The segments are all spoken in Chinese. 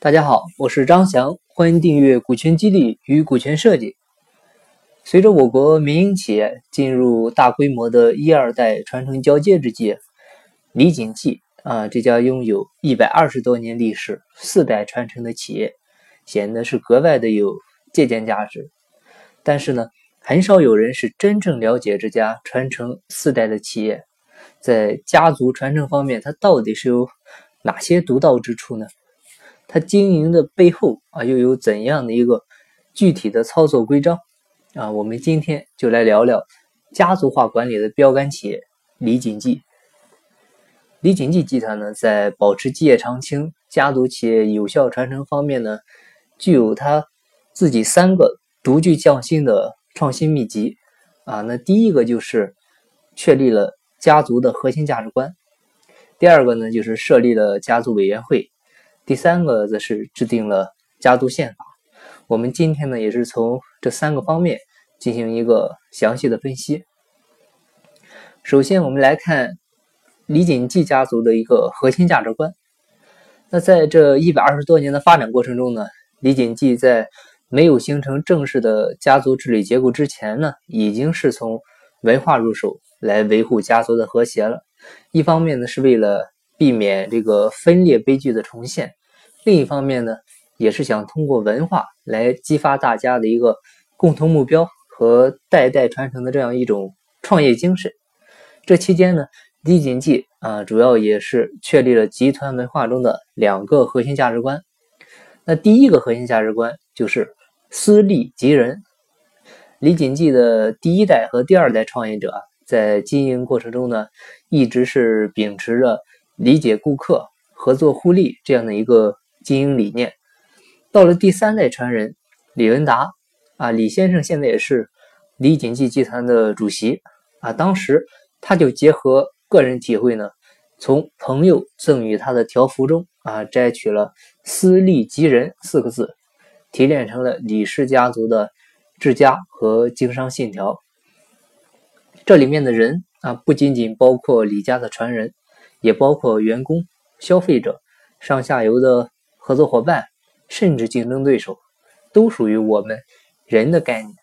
大家好，我是张翔，欢迎订阅股权激励与股权设计。随着我国民营企业进入大规模的一二代传承交接之际，李锦记啊这家拥有一百二十多年历史、四代传承的企业，显得是格外的有借鉴价值。但是呢，很少有人是真正了解这家传承四代的企业，在家族传承方面，它到底是有哪些独到之处呢？它经营的背后啊，又有怎样的一个具体的操作规章啊？我们今天就来聊聊家族化管理的标杆企业李锦记。李锦记集团呢，在保持基业长青、家族企业有效传承方面呢，具有它自己三个独具匠心的创新秘籍啊。那第一个就是确立了家族的核心价值观，第二个呢，就是设立了家族委员会。第三个则是制定了家族宪法。我们今天呢，也是从这三个方面进行一个详细的分析。首先，我们来看李锦记家族的一个核心价值观。那在这一百二十多年的发展过程中呢，李锦记在没有形成正式的家族治理结构之前呢，已经是从文化入手来维护家族的和谐了。一方面呢，是为了避免这个分裂悲剧的重现。另一方面呢，也是想通过文化来激发大家的一个共同目标和代代传承的这样一种创业精神。这期间呢，李锦记啊，主要也是确立了集团文化中的两个核心价值观。那第一个核心价值观就是私利及人。李锦记的第一代和第二代创业者在经营过程中呢，一直是秉持着理解顾客、合作互利这样的一个。经营理念，到了第三代传人李文达啊，李先生现在也是李锦记集团的主席啊。当时他就结合个人体会呢，从朋友赠予他的条幅中啊，摘取了“私利及人”四个字，提炼成了李氏家族的治家和经商信条。这里面的人啊，不仅仅包括李家的传人，也包括员工、消费者、上下游的。合作伙伴，甚至竞争对手，都属于我们人的概念。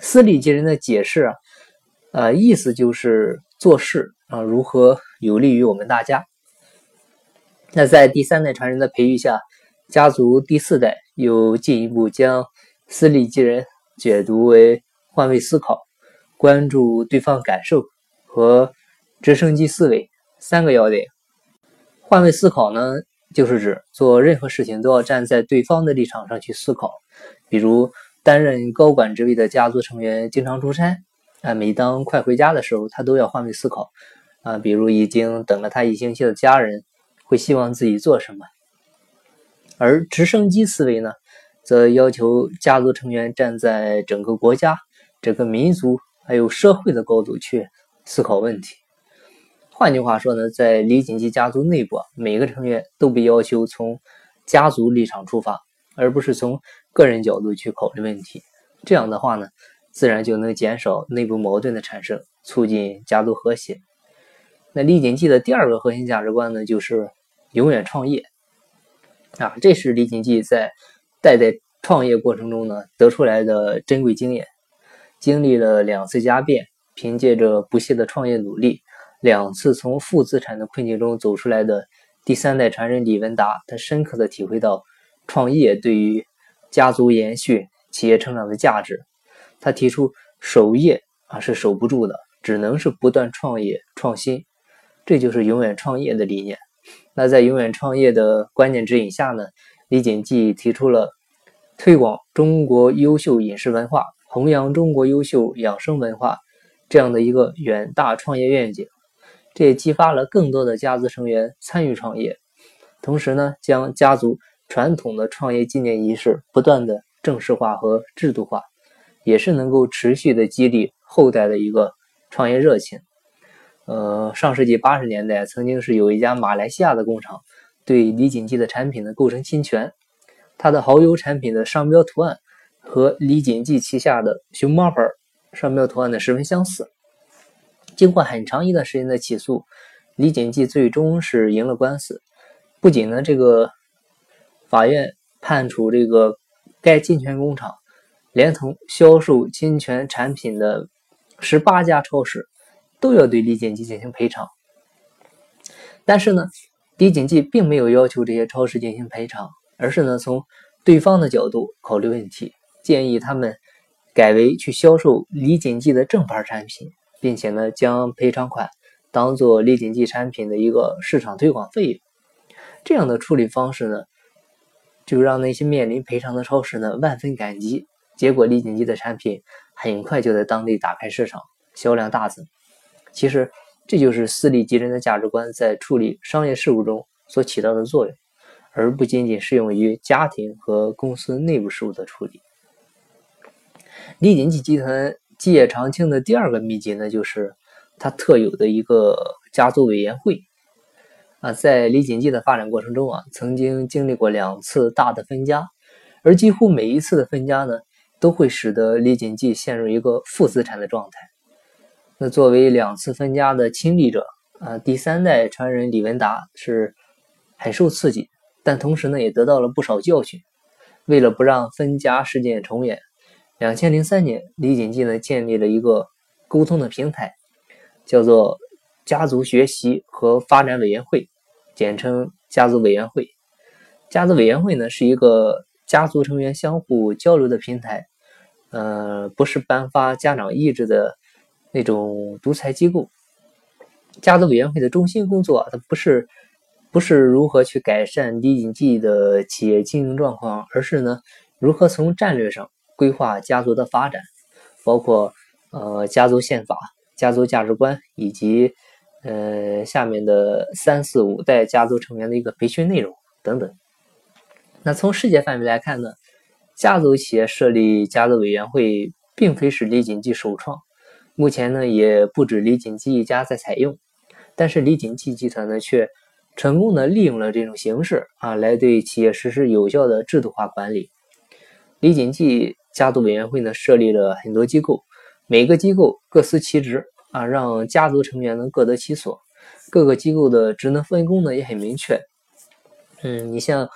私利及人的解释啊，呃，意思就是做事啊，如何有利于我们大家。那在第三代传人的培育下，家族第四代又进一步将私利及人解读为换位思考、关注对方感受和直升机思维三个要点。换位思考呢？就是指做任何事情都要站在对方的立场上去思考，比如担任高管职位的家族成员经常出差，啊，每当快回家的时候，他都要换位思考，啊，比如已经等了他一星期的家人会希望自己做什么。而直升机思维呢，则要求家族成员站在整个国家、整个民族还有社会的高度去思考问题。换句话说呢，在李锦记家族内部，每个成员都被要求从家族立场出发，而不是从个人角度去考虑问题。这样的话呢，自然就能减少内部矛盾的产生，促进家族和谐。那李锦记的第二个核心价值观呢，就是永远创业。啊，这是李锦记在代代创业过程中呢得出来的珍贵经验。经历了两次家变，凭借着不懈的创业努力。两次从负资产的困境中走出来的第三代传人李文达，他深刻的体会到创业对于家族延续、企业成长的价值。他提出守业啊是守不住的，只能是不断创业创新，这就是永远创业的理念。那在永远创业的关键指引下呢，李锦记提出了推广中国优秀饮食文化、弘扬中国优秀养生文化这样的一个远大创业愿景。这也激发了更多的家族成员参与创业，同时呢，将家族传统的创业纪念仪式不断的正式化和制度化，也是能够持续的激励后代的一个创业热情。呃，上世纪八十年代，曾经是有一家马来西亚的工厂对李锦记的产品呢构成侵权，它的蚝油产品的商标图案和李锦记旗下的熊猫牌商标图案呢十分相似。经过很长一段时间的起诉，李锦记最终是赢了官司。不仅呢，这个法院判处这个该侵权工厂连同销售侵权产品的十八家超市都要对李锦记进行赔偿。但是呢，李锦记并没有要求这些超市进行赔偿，而是呢从对方的角度考虑问题，建议他们改为去销售李锦记的正牌产品，并且呢将赔偿款当做李锦记产品的一个市场推广费用。这样的处理方式呢，就让那些面临赔偿的超市呢万分感激。结果李锦记的产品很快就在当地打开市场，销量大增。其实。这就是私利及人的价值观在处理商业事务中所起到的作用，而不仅仅适用于家庭和公司内部事务的处理。李锦记集团基业长青的第二个秘籍呢，就是它特有的一个家族委员会。啊，在李锦记的发展过程中啊，曾经经历过两次大的分家，而几乎每一次的分家呢，都会使得李锦记陷入一个负资产的状态。那作为两次分家的亲历者啊，第三代传人李文达是很受刺激，但同时呢也得到了不少教训。为了不让分家事件重演，两千零三年，李锦记呢建立了一个沟通的平台，叫做家族学习和发展委员会，简称家族委员会。家族委员会呢是一个家族成员相互交流的平台，呃，不是颁发家长意志的。那种独裁机构，家族委员会的中心工作，它不是不是如何去改善李锦记的企业经营状况，而是呢，如何从战略上规划家族的发展，包括呃家族宪法、家族价值观以及呃下面的三四五代家族成员的一个培训内容等等。那从世界范围来看呢，家族企业设立家族委员会，并非是李锦记首创。目前呢，也不止李锦记一家在采用，但是李锦记集团呢，却成功的利用了这种形式啊，来对企业实施有效的制度化管理。李锦记家族委员会呢，设立了很多机构，每个机构各司其职啊，让家族成员能各得其所。各个机构的职能分工呢也很明确。嗯，你像，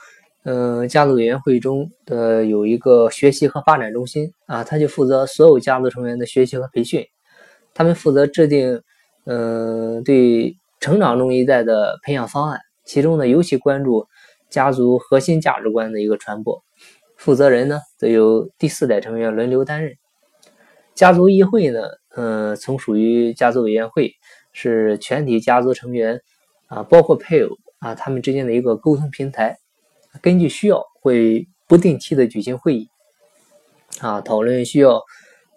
嗯，家族委员会中的有一个学习和发展中心啊，他就负责所有家族成员的学习和培训。他们负责制定，嗯，对成长中一代的培养方案，其中呢尤其关注家族核心价值观的一个传播。负责人呢则由第四代成员轮流担任。家族议会呢，嗯，从属于家族委员会，是全体家族成员啊，包括配偶啊，他们之间的一个沟通平台。根据需要，会不定期的举行会议，啊，讨论需要。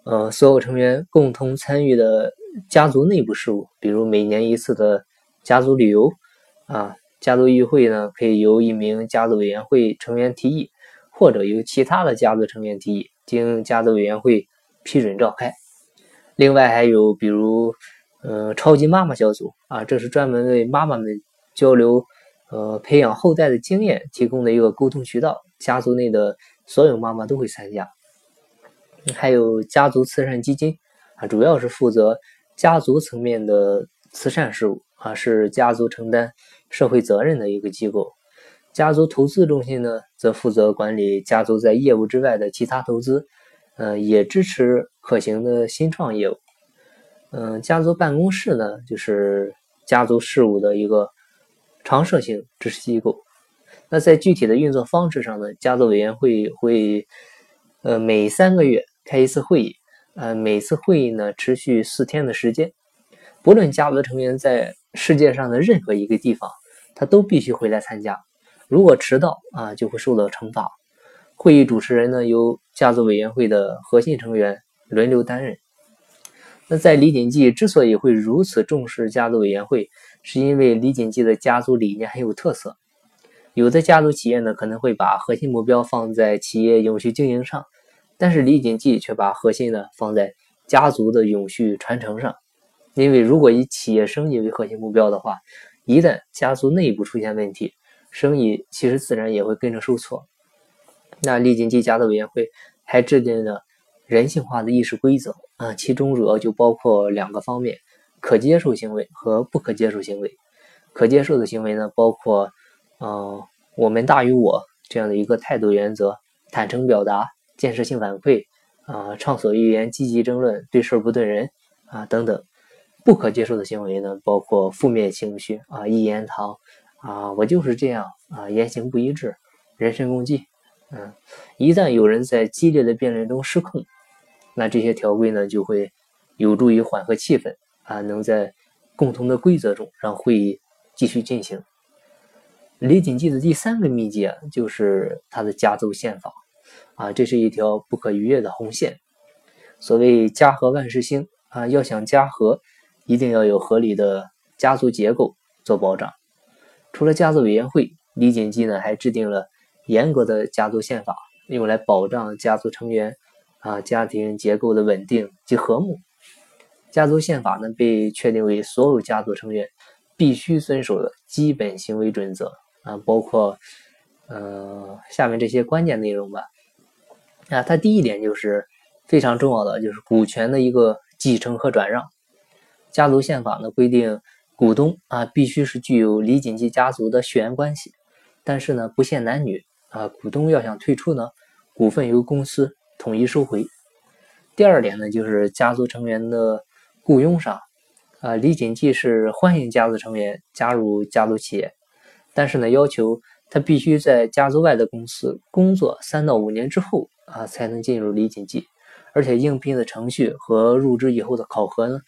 呃，所有成员共同参与的家族内部事务，比如每年一次的家族旅游，啊，家族议会呢可以由一名家族委员会成员提议，或者由其他的家族成员提议，经家族委员会批准召开。另外还有比如，呃，超级妈妈小组啊，这是专门为妈妈们交流，呃，培养后代的经验提供的一个沟通渠道，家族内的所有妈妈都会参加。还有家族慈善基金啊，主要是负责家族层面的慈善事务啊，是家族承担社会责任的一个机构。家族投资中心呢，则负责管理家族在业务之外的其他投资，呃，也支持可行的新创业务。嗯，家族办公室呢，就是家族事务的一个常设性支持机构。那在具体的运作方式上呢，家族委员会会呃每三个月。开一次会议，呃，每次会议呢持续四天的时间，不论家族成员在世界上的任何一个地方，他都必须回来参加。如果迟到啊，就会受到惩罚。会议主持人呢由家族委员会的核心成员轮流担任。那在李锦记之所以会如此重视家族委员会，是因为李锦记的家族理念很有特色。有的家族企业呢可能会把核心目标放在企业永续经营上。但是李锦记却把核心呢放在家族的永续传承上，因为如果以企业生意为核心目标的话，一旦家族内部出现问题，生意其实自然也会跟着受挫。那李锦记家族委员会还制定了人性化的议事规则啊，其中主要就包括两个方面：可接受行为和不可接受行为。可接受的行为呢，包括，呃，我们大于我，这样的一个态度原则：坦诚表达、建设性反馈啊，畅所欲言、积极争论、对事不对人啊等等。不可接受的行为呢，包括负面情绪啊、一言堂啊，我就是这样啊，言行不一致、人身攻击。嗯，一旦有人在激烈的辩论中失控，那这些条规呢就会有助于缓和气氛啊，能在共同的规则中让会议继续进行。李锦记的第三个秘籍啊，就是他的家族宪法啊，这是一条不可逾越的红线。所谓家和万事兴啊，要想家和。一定要有合理的家族结构做保障。除了家族委员会，李锦记呢还制定了严格的家族宪法，用来保障家族成员啊家庭结构的稳定及和睦。家族宪法呢被确定为所有家族成员必须遵守的基本行为准则啊，包括呃下面这些关键内容吧。啊，它第一点就是非常重要的，就是股权的一个继承和转让。家族宪法呢规定，股东啊必须是具有李锦记家族的血缘关系，但是呢不限男女啊。股东要想退出呢，股份由公司统一收回。第二点呢就是家族成员的雇佣上啊，李锦记是欢迎家族成员加入家族企业，但是呢要求他必须在家族外的公司工作三到五年之后啊才能进入李锦记，而且应聘的程序和入职以后的考核呢。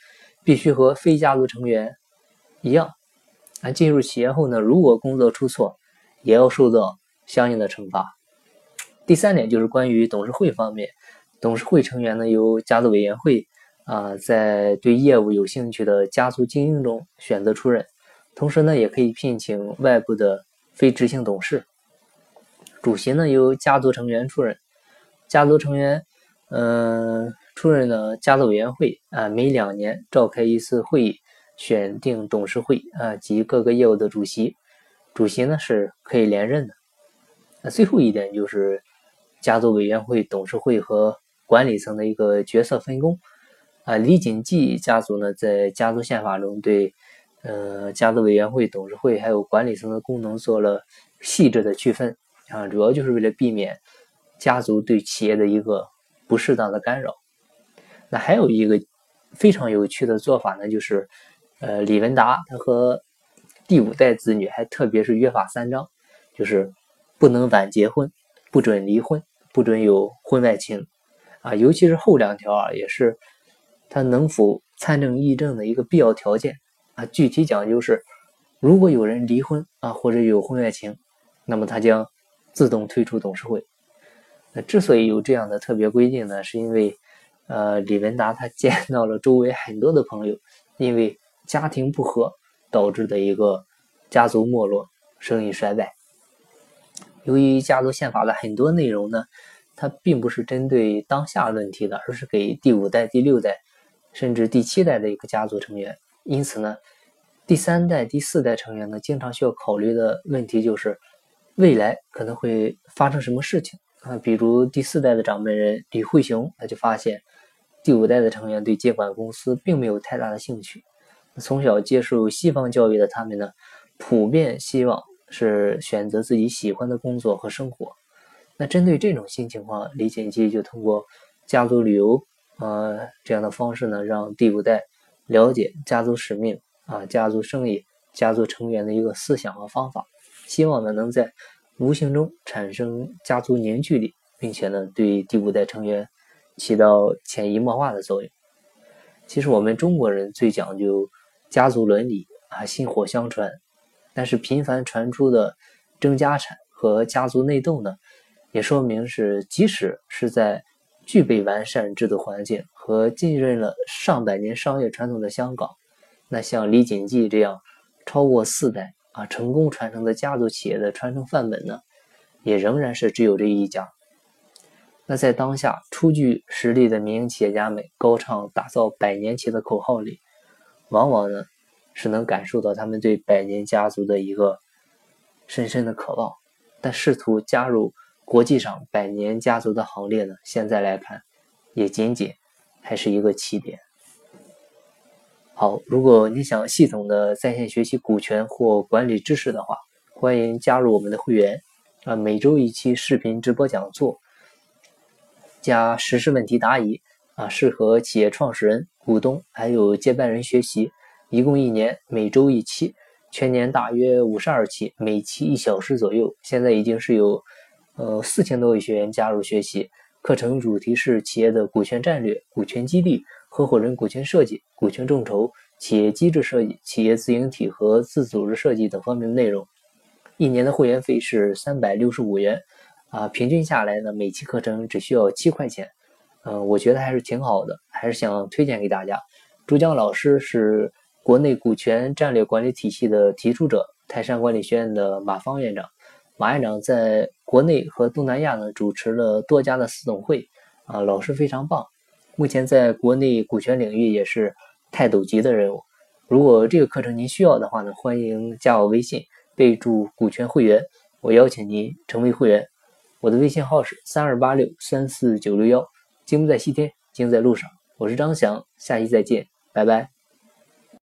必须和非家族成员一样，啊，进入企业后呢，如果工作出错，也要受到相应的惩罚。第三点就是关于董事会方面，董事会成员呢由家族委员会啊，在对业务有兴趣的家族精英中选择出任，同时呢，也可以聘请外部的非执行董事。主席呢由家族成员出任，家族成员，嗯。出任呢家族委员会啊，每两年召开一次会议，选定董事会啊及各个业务的主席。主席呢是可以连任的。那最后一点就是家族委员会、董事会和管理层的一个角色分工啊。李锦记家族呢在家族宪法中对呃家族委员会、董事会还有管理层的功能做了细致的区分啊，主要就是为了避免家族对企业的一个不适当的干扰。那还有一个非常有趣的做法呢，就是，呃，李文达他和第五代子女还特别是约法三章，就是不能晚结婚，不准离婚，不准有婚外情，啊，尤其是后两条啊，也是他能否参政议政的一个必要条件啊。具体讲就是，如果有人离婚啊或者有婚外情，那么他将自动退出董事会。那之所以有这样的特别规定呢，是因为。呃，李文达他见到了周围很多的朋友，因为家庭不和导致的一个家族没落、生意衰败。由于家族宪法的很多内容呢，它并不是针对当下问题的，而是给第五代、第六代甚至第七代的一个家族成员。因此呢，第三代、第四代成员呢，经常需要考虑的问题就是未来可能会发生什么事情啊？比如第四代的掌门人李慧雄，他就发现。第五代的成员对接管公司并没有太大的兴趣。从小接受西方教育的他们呢，普遍希望是选择自己喜欢的工作和生活。那针对这种新情况，李锦记就通过家族旅游呃这样的方式呢，让第五代了解家族使命啊、家族生意、家族成员的一个思想和方法，希望呢能在无形中产生家族凝聚力，并且呢对第五代成员。起到潜移默化的作用。其实我们中国人最讲究家族伦理啊，薪火相传。但是频繁传出的争家产和家族内斗呢，也说明是即使是在具备完善制度环境和浸润了上百年商业传统的香港，那像李锦记这样超过四代啊成功传承的家族企业的传承范本呢，也仍然是只有这一家。那在当下初具实力的民营企业家们高唱打造百年企业的口号里，往往呢是能感受到他们对百年家族的一个深深的渴望。但试图加入国际上百年家族的行列呢，现在来看也仅仅还是一个起点。好，如果你想系统的在线学习股权或管理知识的话，欢迎加入我们的会员。啊，每周一期视频直播讲座，加实时问题答疑啊，适合企业创始人、股东还有接班人学习。一共一年，每周一期，全年大约五十二期，每期一小时左右。现在已经是有呃四千多位学员加入学习。课程主题是企业的股权战略、股权激励、合伙人股权设计、股权众筹、企业机制设计、企业自营体和自组织设计等方面的内容。一年的会员费是三百六十五元，啊，平均下来呢，每期课程只需要七块钱。嗯，我觉得还是挺好的，还是想推荐给大家。朱江老师是。国内股权战略管理体系的提出者，泰山管理学院的马方院长。马院长在国内和东南亚呢主持了多家的私董会，啊，老师非常棒。目前在国内股权领域也是泰斗级的人物。如果这个课程您需要的话呢，欢迎加我微信，备注股权会员，我邀请您成为会员。我的微信号是三二八六三四九六幺。金不在西天，金在路上。我是张翔，下期再见，拜拜。